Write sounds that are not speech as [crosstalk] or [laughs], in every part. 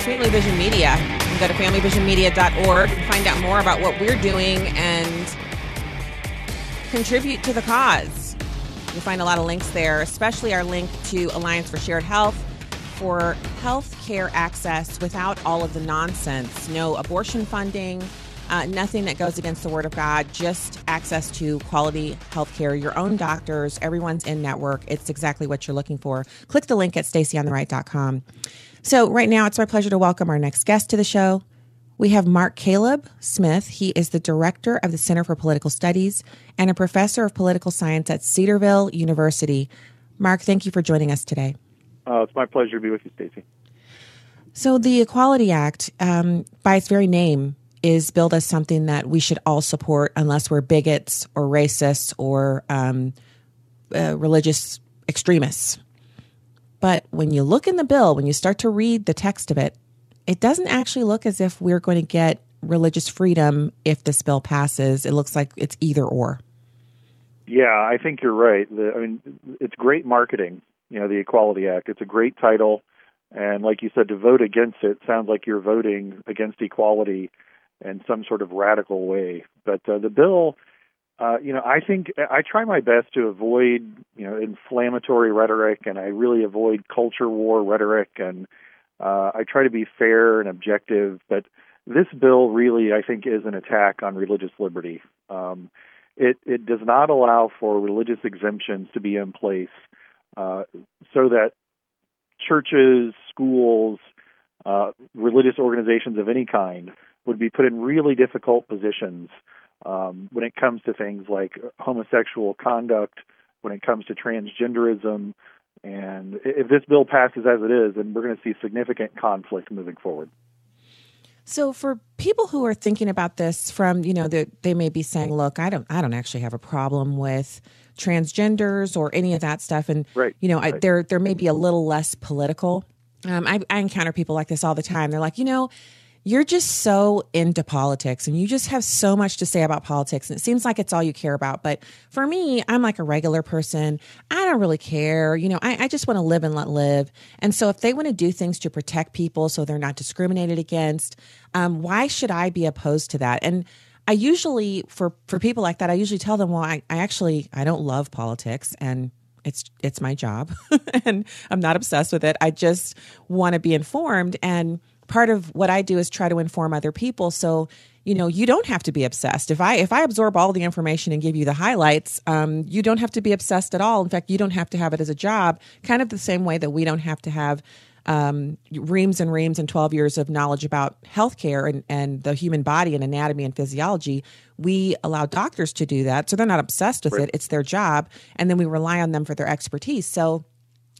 Family Vision Media. You can go to familyvisionmedia.org and find out more about what we're doing and contribute to the cause. You'll find a lot of links there, especially our link to Alliance for Shared Health for health care access without all of the nonsense. No abortion funding, uh, nothing that goes against the Word of God, just access to quality health care, your own doctors, everyone's in network. It's exactly what you're looking for. Click the link at stacyontheright.com. So, right now, it's my pleasure to welcome our next guest to the show. We have Mark Caleb Smith. He is the director of the Center for Political Studies and a professor of political science at Cedarville University. Mark, thank you for joining us today. Uh, it's my pleasure to be with you, Stacy. So, the Equality Act, um, by its very name, is billed as something that we should all support unless we're bigots or racists or um, uh, religious extremists. But when you look in the bill, when you start to read the text of it, it doesn't actually look as if we're going to get religious freedom if this bill passes. It looks like it's either or. Yeah, I think you're right. The, I mean, it's great marketing. You know, the Equality Act. It's a great title, and like you said, to vote against it sounds like you're voting against equality in some sort of radical way. But uh, the bill, uh, you know, I think I try my best to avoid, you know, inflammatory rhetoric, and I really avoid culture war rhetoric, and uh, I try to be fair and objective. But this bill really, I think, is an attack on religious liberty. Um, it it does not allow for religious exemptions to be in place, uh, so that churches, schools, uh, religious organizations of any kind would be put in really difficult positions um, when it comes to things like homosexual conduct, when it comes to transgenderism. And if this bill passes as it is, then we're going to see significant conflict moving forward. So, for people who are thinking about this, from you know, the, they may be saying, "Look, I don't, I don't actually have a problem with transgenders or any of that stuff," and right. you know, right. I, they're they're maybe a little less political. Um, I, I encounter people like this all the time. They're like, you know, you're just so into politics and you just have so much to say about politics and it seems like it's all you care about. But for me i'm like a regular person. I don't really care. You know i, I just want to live and let live. And so if they want to do things to protect people so they're not discriminated against um, why should i be opposed to that? And i usually for for people like that i usually tell them well i, I actually i don't love politics and it's it's my job [laughs] and i'm not obsessed with it. I just want to be informed. And part of what I do is try to inform other people. So, you know, you don't have to be obsessed. If I if I absorb all the information and give you the highlights, um, you don't have to be obsessed at all. In fact, you don't have to have it as a job. Kind of the same way that we don't have to have um, reams and reams and 12 years of knowledge about healthcare and, and the human body and anatomy and physiology. We allow doctors to do that. So they're not obsessed with Right. it. It's their job. And then we rely on them for their expertise. So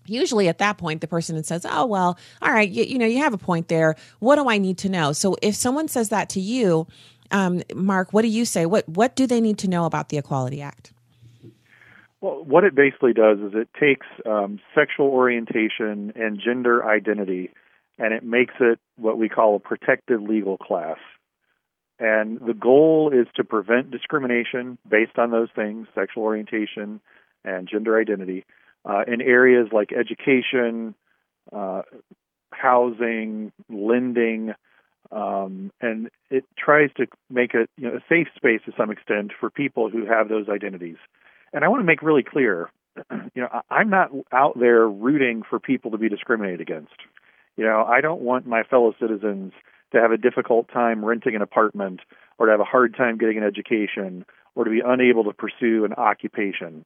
usually at that point the person says oh well all right you, you know you have a point there. What do i need to know? So if someone says that to you um, mark what do you say? What what do they need to know about the equality act? Well, what it basically does is it takes um, sexual orientation and gender identity and it makes it what we call a protected legal class. And the goal is to prevent discrimination based on those things sexual orientation and gender identity uh, in areas like education, uh, housing, lending, um, and it tries to make you know, a safe space to some extent for people who have those identities. And I want to make really clear, [clears throat] you know, I'm not out there rooting for people to be discriminated against. You know, I don't want my fellow citizens to have a difficult time renting an apartment or to have a hard time getting an education or to be unable to pursue an occupation.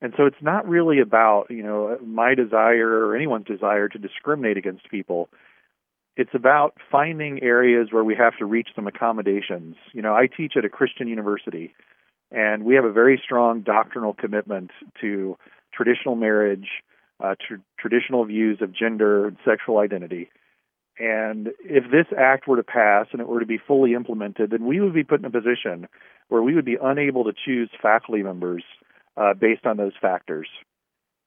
And so it's not really about, you know, my desire or anyone's desire to discriminate against people. It's about finding areas where we have to reach some accommodations. You know, I teach at a Christian university, and we have a very strong doctrinal commitment to traditional marriage, uh, tr- traditional views of gender and sexual identity. And if this act were to pass and it were to be fully implemented, then we would be put in a position where we would be unable to choose faculty members uh, based on those factors.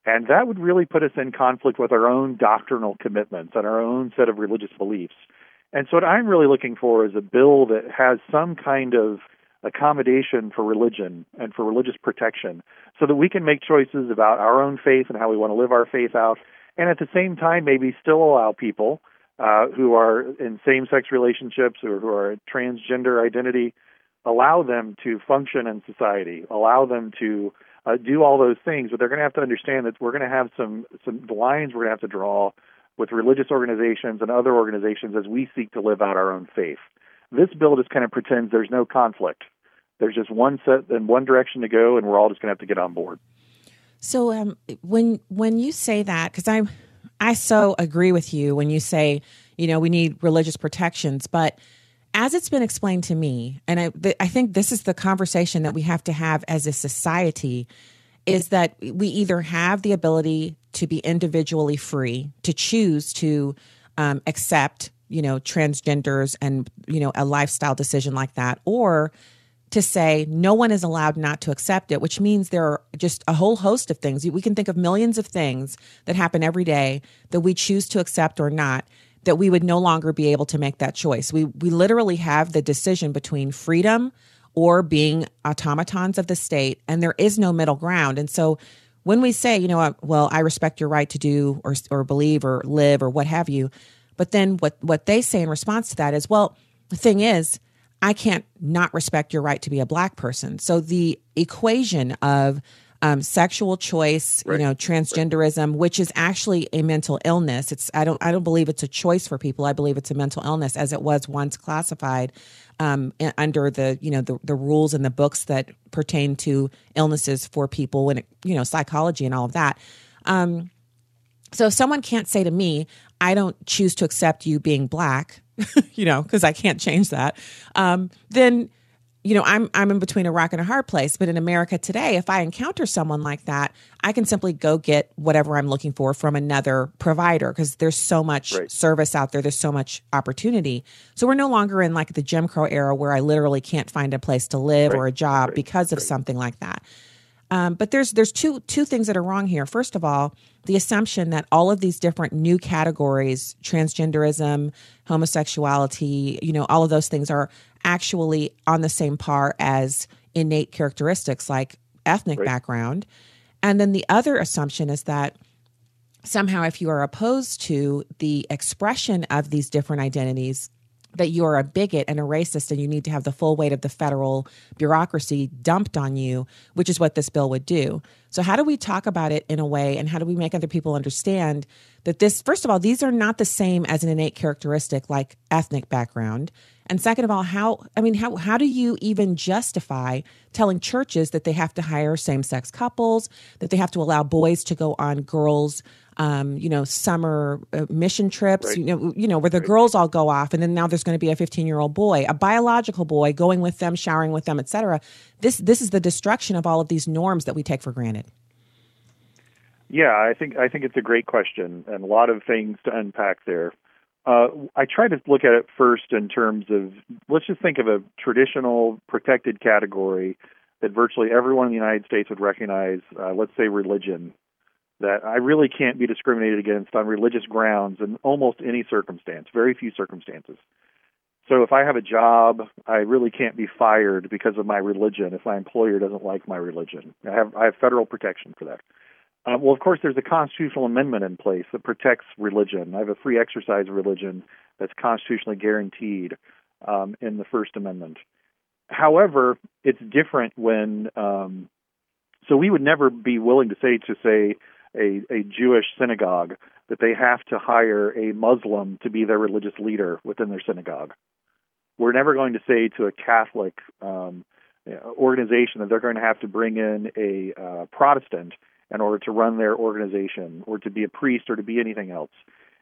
And that would really put us in conflict with our own doctrinal commitments and our own set of religious beliefs. And so, what I'm really looking for is a bill that has some kind of accommodation for religion and for religious protection so that we can make choices about our own faith and how we want to live our faith out. And at the same time, maybe still allow people uh, who are in same sex relationships or who are transgender identity, allow them to function in society, allow them to uh, do all those things, but they're going to have to understand that we're going to have some some lines we're going to have to draw with religious organizations and other organizations as we seek to live out our own faith. This bill just kind of pretends there's no conflict. There's just one set and one direction to go, and we're all just going to have to get on board. So um, when when you say that, because I I so agree with you when you say you know we need religious protections, but as it's been explained to me, and I, I think this is the conversation that we have to have as a society, is that we either have the ability to be individually free to choose to um, accept, you know, transgenders and you know a lifestyle decision like that, or to say no one is allowed not to accept it, which means there are just a whole host of things. We can think of millions of things that happen every day that we choose to accept or not that we would no longer be able to make that choice. We we literally have the decision between freedom or being automatons of the state and there is no middle ground. And so when we say, you know, well, I respect your right to do or or believe or live or what have you, but then what what they say in response to that is, well, the thing is, I can't not respect your right to be a black person. So the equation of um, sexual choice, right. you know, transgenderism, right. which is actually a mental illness. It's I don't I don't believe it's a choice for people. I believe it's a mental illness as it was once classified um, under the you know the, the rules and the books that pertain to illnesses for people when it you know psychology and all of that. Um, so if someone can't say to me, I don't choose to accept you being black, [laughs] you know, because I can't change that, um, then you know, I'm I'm in between a rock and a hard place. But in America today, if I encounter someone like that, I can simply go get whatever I'm looking for from another provider because there's so much right. service out there. There's so much opportunity. So we're no longer in like the Jim Crow era where I literally can't find a place to live right. or a job right. because of something like that. Um, but there's there's two two things that are wrong here. First of all, the assumption that all of these different new categories, transgenderism, homosexuality, you know, all of those things are actually on the same par as innate characteristics like ethnic right. background. And then the other assumption is that somehow if you are opposed to the expression of these different identities that you're a bigot and a racist and you need to have the full weight of the federal bureaucracy dumped on you, which is what this bill would do. So, how do we talk about it in a way and how do we make other people understand that this, first of all, these are not the same as an innate characteristic like ethnic background? And second of all, how, I mean, how, how do you even justify telling churches that they have to hire same sex couples, that they have to allow boys to go on girls' um, you know, summer uh, mission trips, right. you know, you know, where the right. girls all go off, and then now there's going to be a 15 year old boy, a biological boy, going with them, showering with them, etc. This this is the destruction of all of these norms that we take for granted. Yeah, I think I think it's a great question and a lot of things to unpack there. Uh, I try to look at it first in terms of let's just think of a traditional protected category that virtually everyone in the United States would recognize. Uh, let's say religion that I really can't be discriminated against on religious grounds in almost any circumstance, very few circumstances. So if I have a job, I really can't be fired because of my religion if my employer doesn't like my religion. I have I have federal protection for that. Uh, well, of course, there's a constitutional amendment in place that protects religion. I have a free exercise of religion that's constitutionally guaranteed um, in the First Amendment. However, it's different when. Um, so we would never be willing to say to say a, a Jewish synagogue that they have to hire a Muslim to be their religious leader within their synagogue. We're never going to say to a Catholic um, organization that they're going to have to bring in a uh, Protestant in order to run their organization or to be a priest or to be anything else.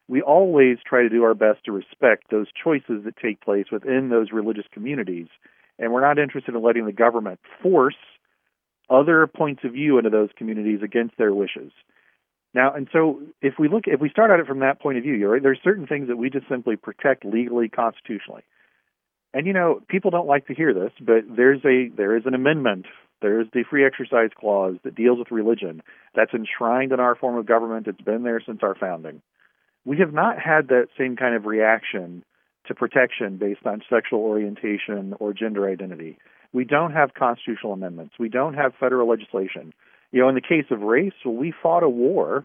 We always try to do our best to respect those choices that take place within those religious communities, and we're not interested in letting the government force other points of view into those communities against their wishes. Now, and so if we look, if we start at it from that point of view, right, there's certain things that we just simply protect legally, constitutionally. And you know, people don't like to hear this, but there's a there is an amendment. There is the free exercise clause that deals with religion. That's enshrined in our form of government. It's been there since our founding. We have not had that same kind of reaction to protection based on sexual orientation or gender identity. We don't have constitutional amendments. We don't have federal legislation. You know, in the case of race, well, we fought a war.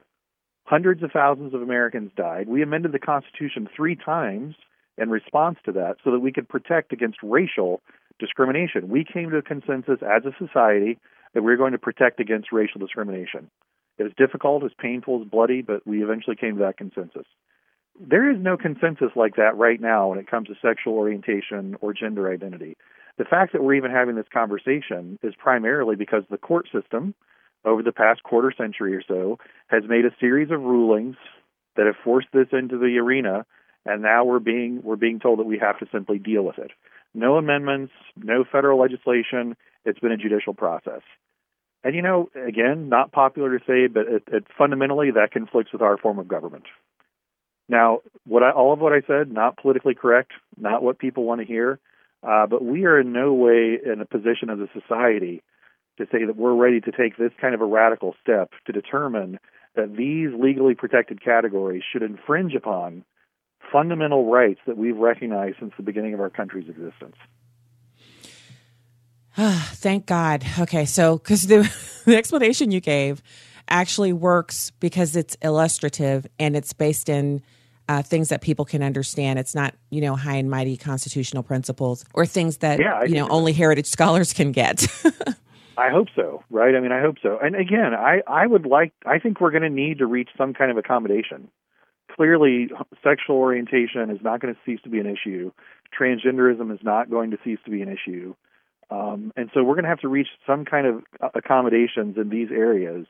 Hundreds of thousands of Americans died. We amended the Constitution three times in response to that so that we could protect against racial discrimination. We came to a consensus as a society that we we're going to protect against racial discrimination. It was difficult, it was painful, it was bloody, but we eventually came to that consensus. There is no consensus like that right now when it comes to sexual orientation or gender identity. The fact that we're even having this conversation is primarily because the court system, over the past quarter century or so, has made a series of rulings that have forced this into the arena, and now we're being we're being told that we have to simply deal with it. No amendments, no federal legislation. It's been a judicial process. And you know, again, not popular to say, but it, it fundamentally that conflicts with our form of government. Now, what I, all of what I said, not politically correct, not what people want to hear, uh, but we are in no way in a position as a society to say that we're ready to take this kind of a radical step to determine that these legally protected categories should infringe upon fundamental rights that we've recognized since the beginning of our country's existence. [sighs] Thank God. Okay, so because the, [laughs] the explanation you gave actually works because it's illustrative and it's based in uh, things that people can understand. It's not, you know, high and mighty constitutional principles or things that, yeah, you know, only heritage scholars can get. [laughs] I hope so, right? I mean, I hope so. And again, I, I would like, I think we're going to need to reach some kind of accommodation. Clearly, sexual orientation is not going to cease to be an issue. Transgenderism is not going to cease to be an issue. Um, and so we're going to have to reach some kind of accommodations in these areas,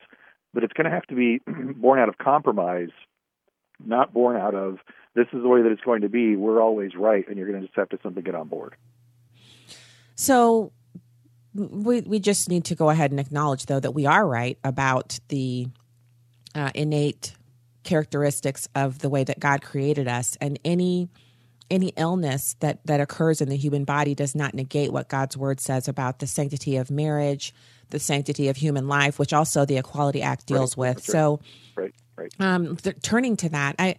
but it's going to have to be [clears throat] born out of compromise, not born out of this is the way that it's going to be. We're always right, and you're going to just have to simply get on board. So we we just need to go ahead and acknowledge, though, that we are right about the uh, innate characteristics of the way that God created us, and any any illness that that occurs in the human body does not negate what God's word says about the sanctity of marriage, the sanctity of human life, which also the Equality Act deals right. with. Right. So, right, right. Um, th- turning to that, I.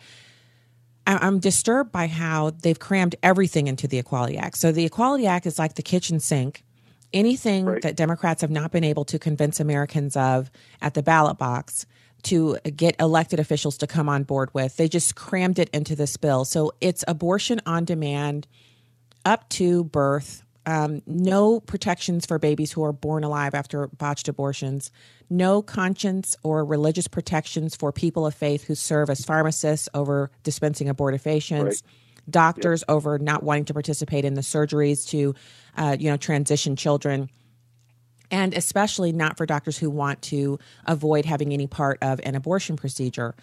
I'm disturbed by how they've crammed everything into the Equality Act. So the Equality Act is like the kitchen sink. Anything right. that Democrats have not been able to convince Americans of at the ballot box, to get elected officials to come on board with. They just crammed it into this bill. So it's abortion on demand up to birth. Um, no protections for babies who are born alive after botched abortions, no conscience or religious protections for people of faith who serve as pharmacists over dispensing abortifacients, right. Doctors yep. over not wanting to participate in the surgeries to, uh, you know, transition children and especially not for doctors who want to avoid having any part of an abortion procedure.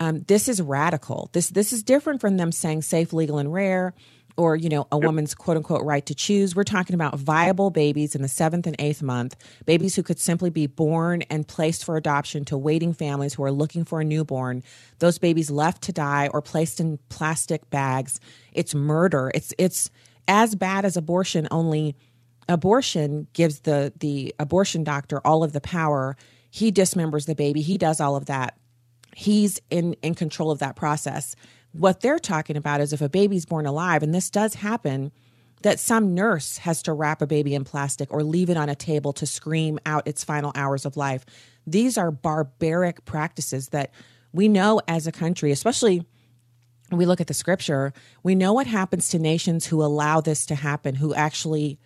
Um, this is radical. This this is different from them saying safe, legal, and rare, or you know a woman's quote unquote right to choose. We're talking about viable babies in the seventh and eighth month, babies who could simply be born and placed for adoption to waiting families who are looking for a newborn. Those babies left to die or placed in plastic bags. It's murder. It's it's as bad as abortion, only abortion gives the the abortion doctor all of the power he dismembers the baby he does all of that he's in in control of that process what they're talking about is if a baby's born alive and this does happen that some nurse has to wrap a baby in plastic or leave it on a table to scream out its final hours of life these are barbaric practices that we know as a country especially when we look at the scripture we know what happens to nations who allow this to happen who actually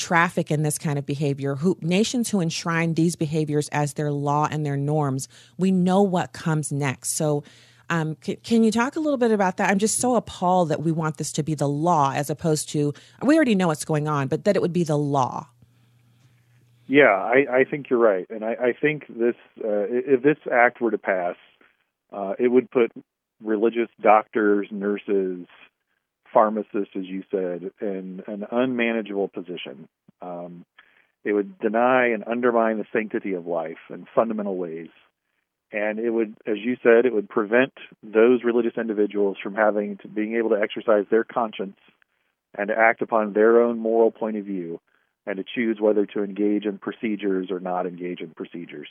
traffic in this kind of behavior, who nations who enshrine these behaviors as their law and their norms, we know what comes next. So, um, can, can, you talk a little bit about that? I'm just so appalled that we want this to be the law as opposed to we already know what's going on, but that it would be the law. Yeah, I, I think you're right, and I, I think this uh, if this act were to pass, uh, it would put religious doctors, nurses, pharmacists, as you said, in an unmanageable position. Um, it would deny and undermine the sanctity of life in fundamental ways. And it would, as you said, it would prevent those religious individuals from having to being able to exercise their conscience and to act upon their own moral point of view and to choose whether to engage in procedures or not engage in procedures.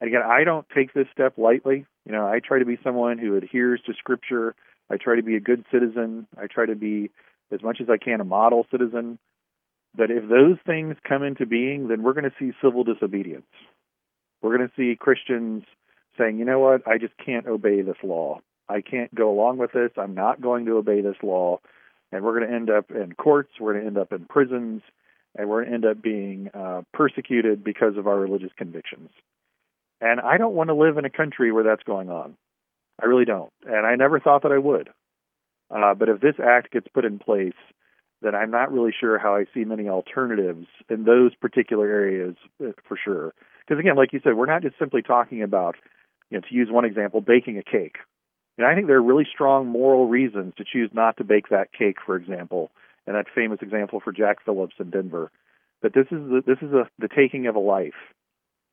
And again, I don't take this step lightly. You know, I try to be someone who adheres to Scripture. I try to be a good citizen. I try to be, as much as I can, a model citizen. But if those things come into being, then we're going to see civil disobedience. We're going to see Christians saying, you know what, I just can't obey this law. I can't go along with this. I'm not going to obey this law. And we're going to end up in courts. We're going to end up in prisons. And we're going to end up being uh, persecuted because of our religious convictions. And I don't want to live in a country where that's going on. I really don't. And I never thought that I would. Uh, but if this act gets put in place, then I'm not really sure how I see many alternatives in those particular areas uh, for sure. Because again, like you said, we're not just simply talking about, you know, to use one example, baking a cake. And I think there are really strong moral reasons to choose not to bake that cake, for example, and that famous example for Jack Phillips in Denver. But this is the, this is a, the taking of a life.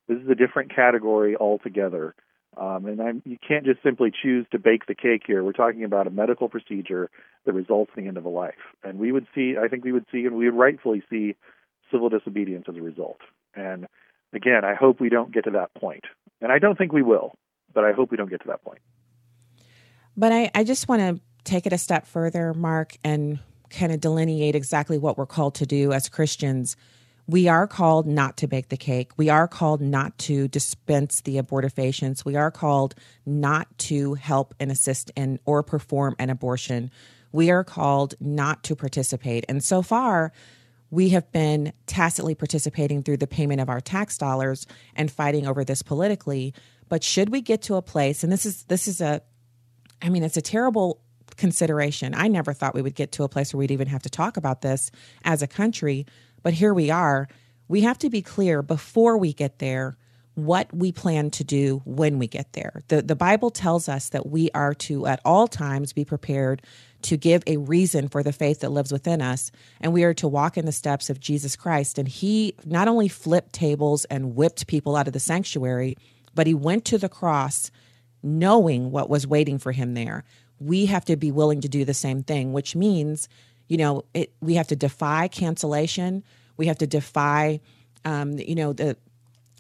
This is a different category altogether. Um, and I'm, you can't just simply choose to bake the cake here. We're talking about a medical procedure that results in the end of a life. And we would see, I think we would see, and we would rightfully see civil disobedience as a result. And again, I hope we don't get to that point. And I don't think we will, but I hope we don't get to that point. But I, I just want to take it a step further, Mark, and kind of delineate exactly what we're called to do as Christians we are called not to bake the cake. We are called not to dispense the abortifacients. We are called not to help and assist in or perform an abortion. We are called not to participate. And so far, we have been tacitly participating through the payment of our tax dollars and fighting over this politically. But should we get to a place, and this is this is a I mean, it's a terrible consideration. I never thought we would get to a place where we'd even have to talk about this as a country but here we are. We have to be clear before we get there what we plan to do when we get there. The, the Bible tells us that we are to, at all times, be prepared to give a reason for the faith that lives within us. And we are to walk in the steps of Jesus Christ. And he not only flipped tables and whipped people out of the sanctuary, but he went to the cross knowing what was waiting for him there. We have to be willing to do the same thing, which means you know, it, we have to defy cancellation. We have to defy, um, you know, the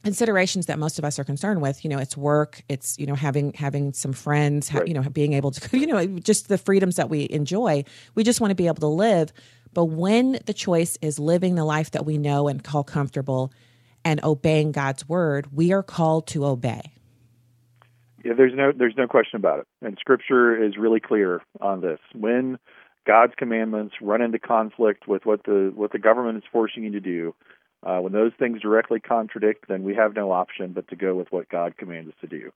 considerations that most of us are concerned with. You know, it's work, it's you know having having some friends, right. you know, being able to, [laughs] you know, just the freedoms that we enjoy. We just want to be able to live. But when the choice is living the life that we know and call comfortable and obeying God's word, we are called to obey. Yeah, there's no there's no question about it. And scripture is really clear on this. When God's commandments run into conflict with what the what the government is forcing you to do, uh, when those things directly contradict, then we have no option but to go with what God commands us to do.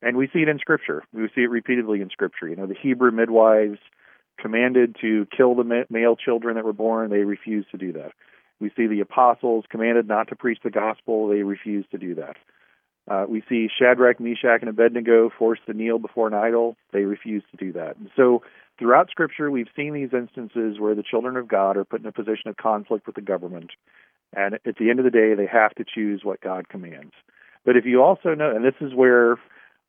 And we see it in Scripture. We see it repeatedly in Scripture. You know, the Hebrew midwives commanded to kill the male children that were born, they refused to do that. We see the apostles commanded not to preach the gospel, they refused to do that. Uh, we see Shadrach, Meshach, and Abednego forced to kneel before an idol. They refused to do that. And so throughout Scripture, we've seen these instances where the children of God are put in a position of conflict with the government. And at the end of the day, they have to choose what God commands. But if you also know, and this is where,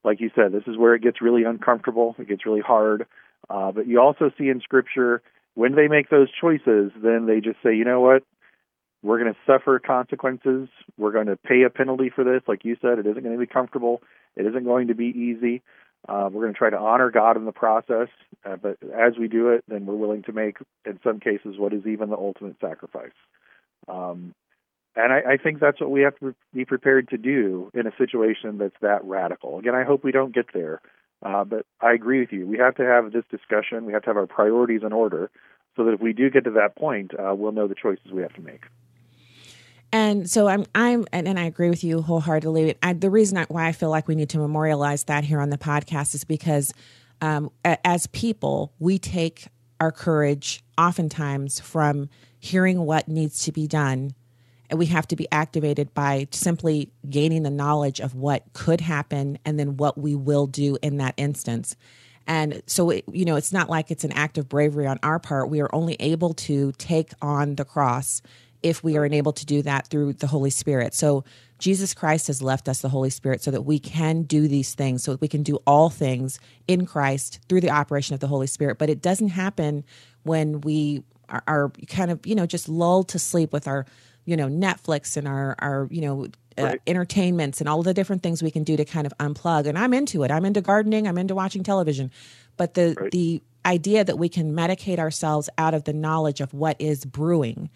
like you said, this is where it gets really uncomfortable, it gets really hard. Uh, but you also see in Scripture, when they make those choices, then they just say, you know what? We're going to suffer consequences. We're going to pay a penalty for this. Like you said, it isn't going to be comfortable. It isn't going to be easy. Uh, we're going to try to honor God in the process, uh, but as we do it, then we're willing to make, in some cases, what is even the ultimate sacrifice. Um, and I, I think that's what we have to be prepared to do in a situation that's that radical. Again, I hope we don't get there, uh, but I agree with you. We have to have this discussion. We have to have our priorities in order so that if we do get to that point, uh, we'll know the choices we have to make. And so I'm, I'm, and, and I agree with you wholeheartedly. I, the reason I, why I feel like we need to memorialize that here on the podcast is because, um, as people, we take our courage oftentimes from hearing what needs to be done, and we have to be activated by simply gaining the knowledge of what could happen and then what we will do in that instance. And so, it, you know, it's not like it's an act of bravery on our part. We are only able to take on the cross if we are enabled to do that through the Holy Spirit. So Jesus Christ has left us the Holy Spirit so that we can do these things, so that we can do all things in Christ through the operation of the Holy Spirit. But it doesn't happen when we are, are kind of, you know, just lulled to sleep with our, you know, Netflix and our, our, you know, uh, entertainments and all the different things we can do to kind of unplug. And I'm into it. I'm into gardening. I'm into watching television. But the right. the idea that we can medicate ourselves out of the knowledge of what is brewing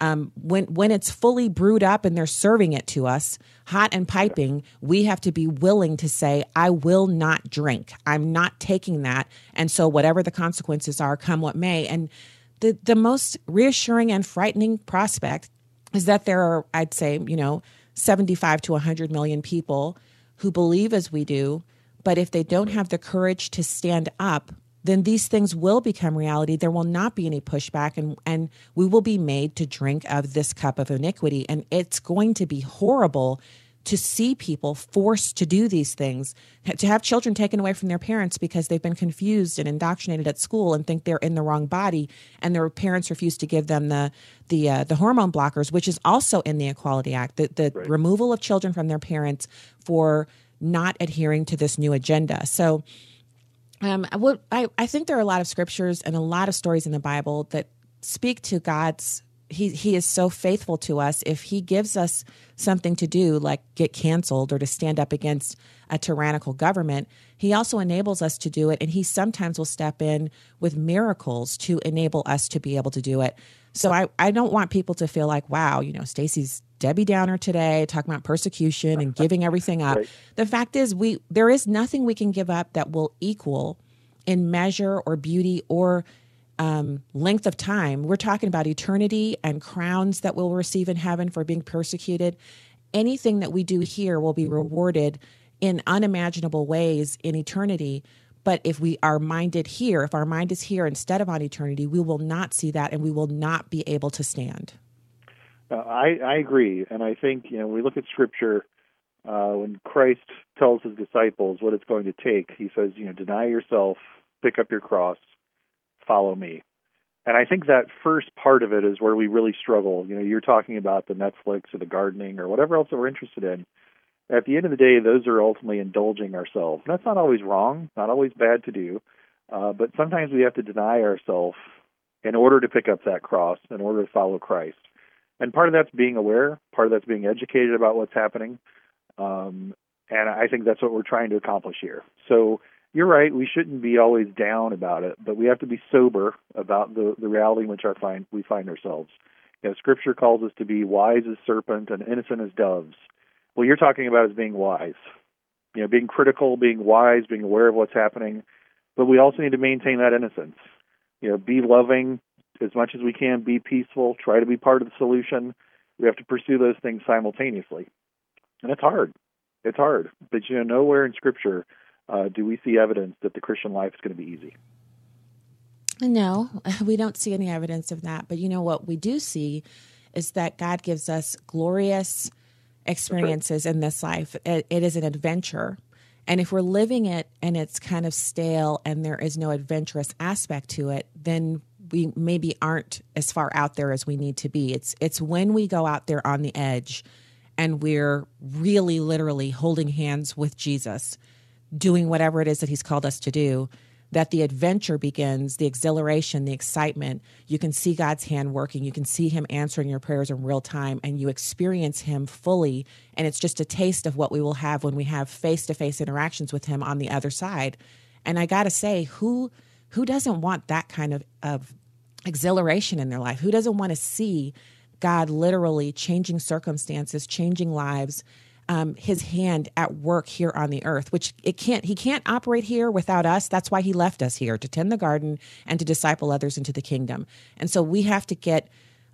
um, when when it's fully brewed up and they're serving it to us hot and piping we have to be willing to say i will not drink. I'm not taking that. And so whatever the consequences are come what may. And the the most reassuring and frightening prospect is that there are i'd say you know 75 to 100 million people who believe as we do but if they don't have the courage to stand up then these things will become reality. There will not be any pushback, and, and we will be made to drink of this cup of iniquity. And it's going to be horrible to see people forced to do these things, to have children taken away from their parents because they've been confused and indoctrinated at school and think they're in the wrong body, and their parents refuse to give them the the uh, the hormone blockers, which is also in the Equality Act, the, the right. removal of children from their parents for not adhering to this new agenda. So um, what I, I think there are a lot of scriptures and a lot of stories in the Bible that speak to God's. He he is so faithful to us. If He gives us something to do, like get canceled or to stand up against a tyrannical government, He also enables us to do it, and He sometimes will step in with miracles to enable us to be able to do it. So I I don't want people to feel like, wow, you know, Stacy's Debbie Downer today, talking about persecution and giving everything up. Right. The fact is, we there is nothing we can give up that will equal in measure or beauty or um, length of time. We're talking about eternity and crowns that we'll receive in heaven for being persecuted. Anything that we do here will be rewarded in unimaginable ways in eternity. But if we are minded here, if our mind is here instead of on eternity, we will not see that and we will not be able to stand. Uh, I, I agree, and I think you know we look at Scripture uh, when Christ tells his disciples what it's going to take. He says, you know, deny yourself, pick up your cross, follow me. And I think that first part of it is where we really struggle. You know, you're talking about the Netflix or the gardening or whatever else that we're interested in. At the end of the day, those are ultimately indulging ourselves. And that's not always wrong, not always bad to do, uh, but sometimes we have to deny ourselves in order to pick up that cross, in order to follow Christ. And part of that's being aware, part of that's being educated about what's happening. Um, and I think that's what we're trying to accomplish here. So you're right, we shouldn't be always down about it, but we have to be sober about the, the reality in which our find, we find ourselves. You know, Scripture calls us to be wise as serpent and innocent as doves. Well, you're talking about as being wise. You know, being critical, being wise, being aware of what's happening, but we also need to maintain that innocence. You know, be loving, as much as we can, be peaceful, try to be part of the solution. We have to pursue those things simultaneously. And it's hard. It's hard. But, you know, nowhere in Scripture uh, do we see evidence that the Christian life is going to be easy. No, [laughs] we don't see any evidence of that. But you know what we do see is that God gives us glorious experiences right. in this life. It, it is an adventure. And if we're living it and it's kind of stale and there is no adventurous aspect to it, then we maybe aren't as far out there as we need to be. It's it's when we go out there on the edge and we're really literally holding hands with Jesus, doing whatever it is that he's called us to do, that the adventure begins, the exhilaration, the excitement. You can see God's hand working. You can see him answering your prayers in real time and you experience him fully. And it's just a taste of what we will have when we have face to face interactions with him on the other side. And I got to say, who who doesn't want that kind of, of exhilaration in their life? Who doesn't want to see God literally changing circumstances, changing lives, um, his hand at work here on the earth, which it can't, he can't operate here without us. That's why he left us here to tend the garden and to disciple others into the kingdom. And so we have to get,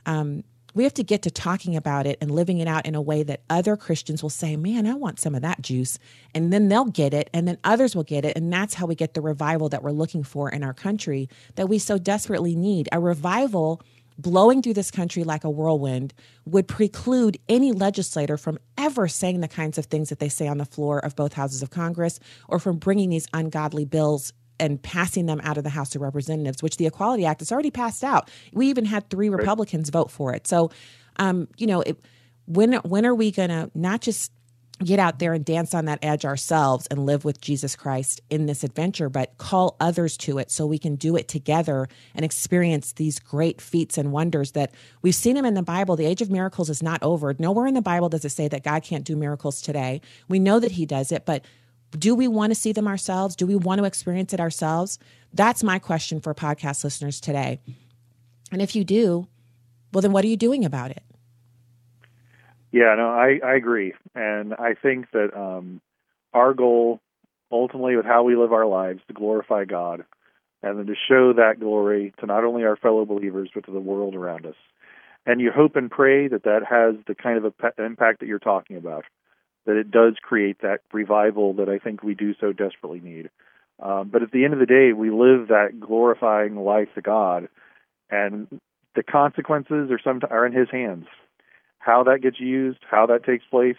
um, we have to get to talking about it and living it out in a way that other Christians will say, Man, I want some of that juice. And then they'll get it, and then others will get it. And that's how we get the revival that we're looking for in our country that we so desperately need. A revival blowing through this country like a whirlwind would preclude any legislator from ever saying the kinds of things that they say on the floor of both houses of Congress or from bringing these ungodly bills and passing them out of the House of Representatives, which the Equality Act has already passed out. We even had three Republicans vote for it. So Um, you know, it, when when are we going to not just get out there and dance on that edge ourselves and live with Jesus Christ in this adventure, but call others to it so we can do it together and experience these great feats and wonders that we've seen them in the Bible. The age of miracles is not over. Nowhere in the Bible does it say that God can't do miracles today. We know that He does it, but do we want to see them ourselves? Do we want to experience it ourselves? That's my question for podcast listeners today. And if you do, well, then what are you doing about it? Yeah, no, I, I agree. And I think that um, our goal, ultimately, with how we live our lives, to glorify God and then to show that glory to not only our fellow believers, but to the world around us. And you hope and pray that that has the kind of impact that you're talking about, that it does create that revival that I think we do so desperately need. Um, but at the end of the day, we live that glorifying life to God, and the consequences are some are in His hands how that gets used, how that takes place.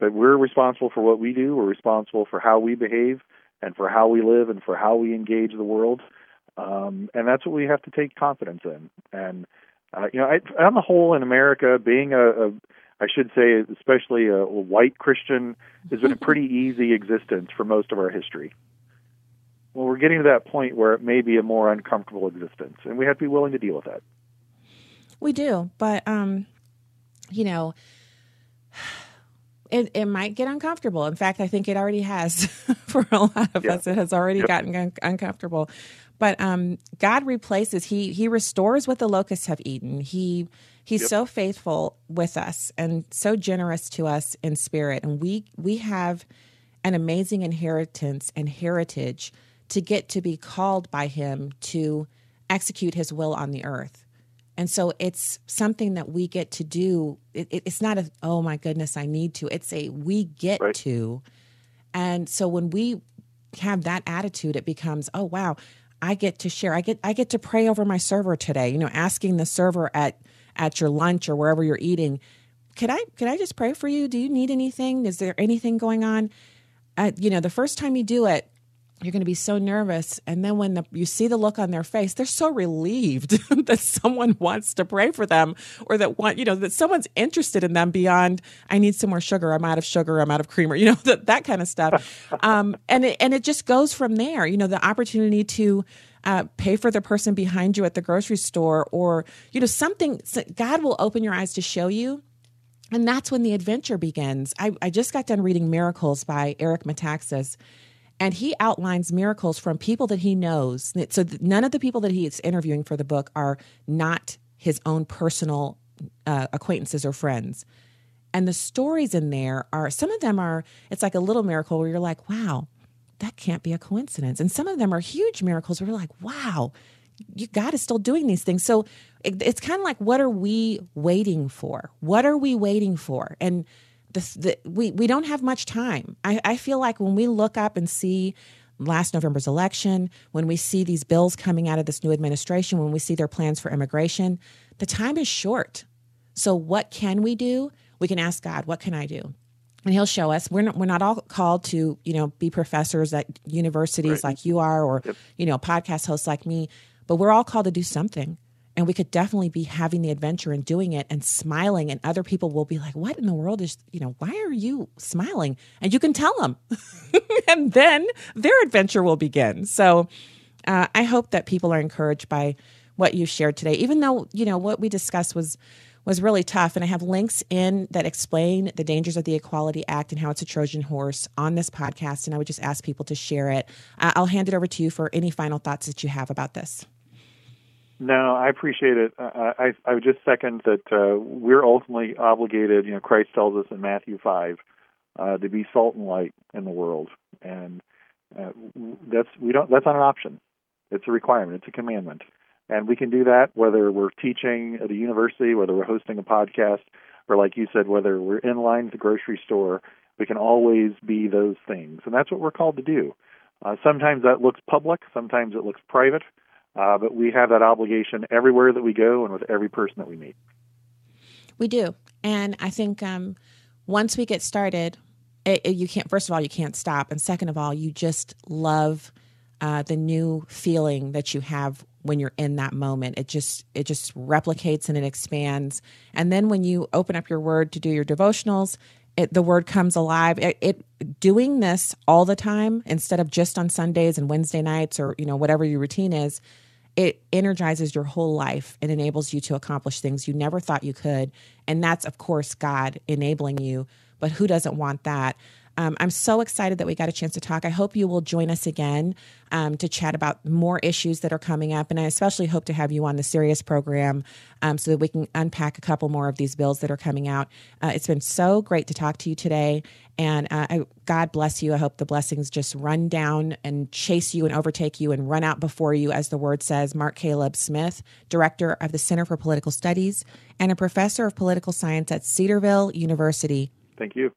But we're responsible for what we do. We're responsible for how we behave and for how we live and for how we engage the world. Um, and that's what we have to take confidence in. And uh, you know, I, on the whole, in America, being a, a I should say, especially a, a white Christian, has been a [laughs] pretty easy existence for most of our history. Well, we're getting to that point where it may be a more uncomfortable existence, and we have to be willing to deal with that. We do, but um, you know, it, it might get uncomfortable. In fact, I think it already has [laughs] for a lot of yeah. us. It has already yep. gotten un- uncomfortable. But um, God replaces. He He restores what the locusts have eaten. He He's yep. so faithful with us and so generous to us in spirit, and we we have an amazing inheritance and heritage to get to be called by Him to execute His will on the earth. And so it's something that we get to do. It, it's not a, oh my goodness, I need to. It's a, we get right. to. And so when we have that attitude, it becomes, oh wow, I get to share. I get, I get to pray over my server today, you know, asking the server at, at your lunch or wherever you're eating, could I, could I just pray for you? Do you need anything? Is there anything going on? Uh, you know, the first time you do it, you're going to be so nervous and then when the, you see the look on their face they're so relieved [laughs] that someone wants to pray for them or that want you know that someone's interested in them beyond i need some more sugar i'm out of sugar i'm out of creamer [laughs] you know that, that kind of stuff um, and it, and it just goes from there you know the opportunity to uh, pay for the person behind you at the grocery store or you know something god will open your eyes to show you and that's when the adventure begins i, I just got done reading miracles by eric metaxas and he outlines miracles from people that he knows. So none of the people that he is interviewing for the book are not his own personal uh, acquaintances or friends. And the stories in there are some of them are it's like a little miracle where you're like, wow, that can't be a coincidence. And some of them are huge miracles where you're like, wow, you, God is still doing these things. So it, it's kind of like, what are we waiting for? What are we waiting for? And the, the, we, we don't have much time. I, I feel like when we look up and see last November's election, when we see these bills coming out of this new administration, when we see their plans for immigration, the time is short. So, what can we do? We can ask God, what can I do? And he'll show us. We're not, we're not all called to, you know, be professors at universities right. like you are or, yep. you know, podcast hosts like me, but we're all called to do something and we could definitely be having the adventure and doing it and smiling and other people will be like what in the world is you know why are you smiling and you can tell them [laughs] and then their adventure will begin so uh, i hope that people are encouraged by what you shared today even though you know what we discussed was was really tough and i have links in that explain the dangers of the equality act and how it's a trojan horse on this podcast and i would just ask people to share it uh, i'll hand it over to you for any final thoughts that you have about this no, I appreciate it. I I would just second that uh, we're ultimately obligated. You know, Christ tells us in Matthew five uh, to be salt and light in the world, and uh, that's we don't that's not an option. It's a requirement. It's a commandment, and we can do that whether we're teaching at a university, whether we're hosting a podcast, or like you said, whether we're in line at the grocery store. We can always be those things, and that's what we're called to do. Uh, sometimes that looks public, sometimes it looks private. Uh, but we have that obligation everywhere that we go and with every person that we meet. We do. And I think um, once we get started, it, it, you can't, first of all, you can't stop. And second of all, you just love uh, the new feeling that you have when you're in that moment. It just it just replicates and it expands. And then when you open up your word to do your devotionals, it, the word comes alive. It, it, doing this all the time instead of just on Sundays and Wednesday nights or you know whatever your routine is. It energizes your whole life and enables you to accomplish things you never thought you could. And that's, of course, God enabling you. But who doesn't want that? Um, I'm so excited that we got a chance to talk. I hope you will join us again um, to chat about more issues that are coming up. And I especially hope to have you on the Sirius program um, so that we can unpack a couple more of these bills that are coming out. Uh, it's been so great to talk to you today. And uh, I, God bless you. I hope the blessings just run down and chase you and overtake you and run out before you, as the word says. Mark Caleb Smith, director of the Center for Political Studies and a professor of political science at Cedarville University. Thank you.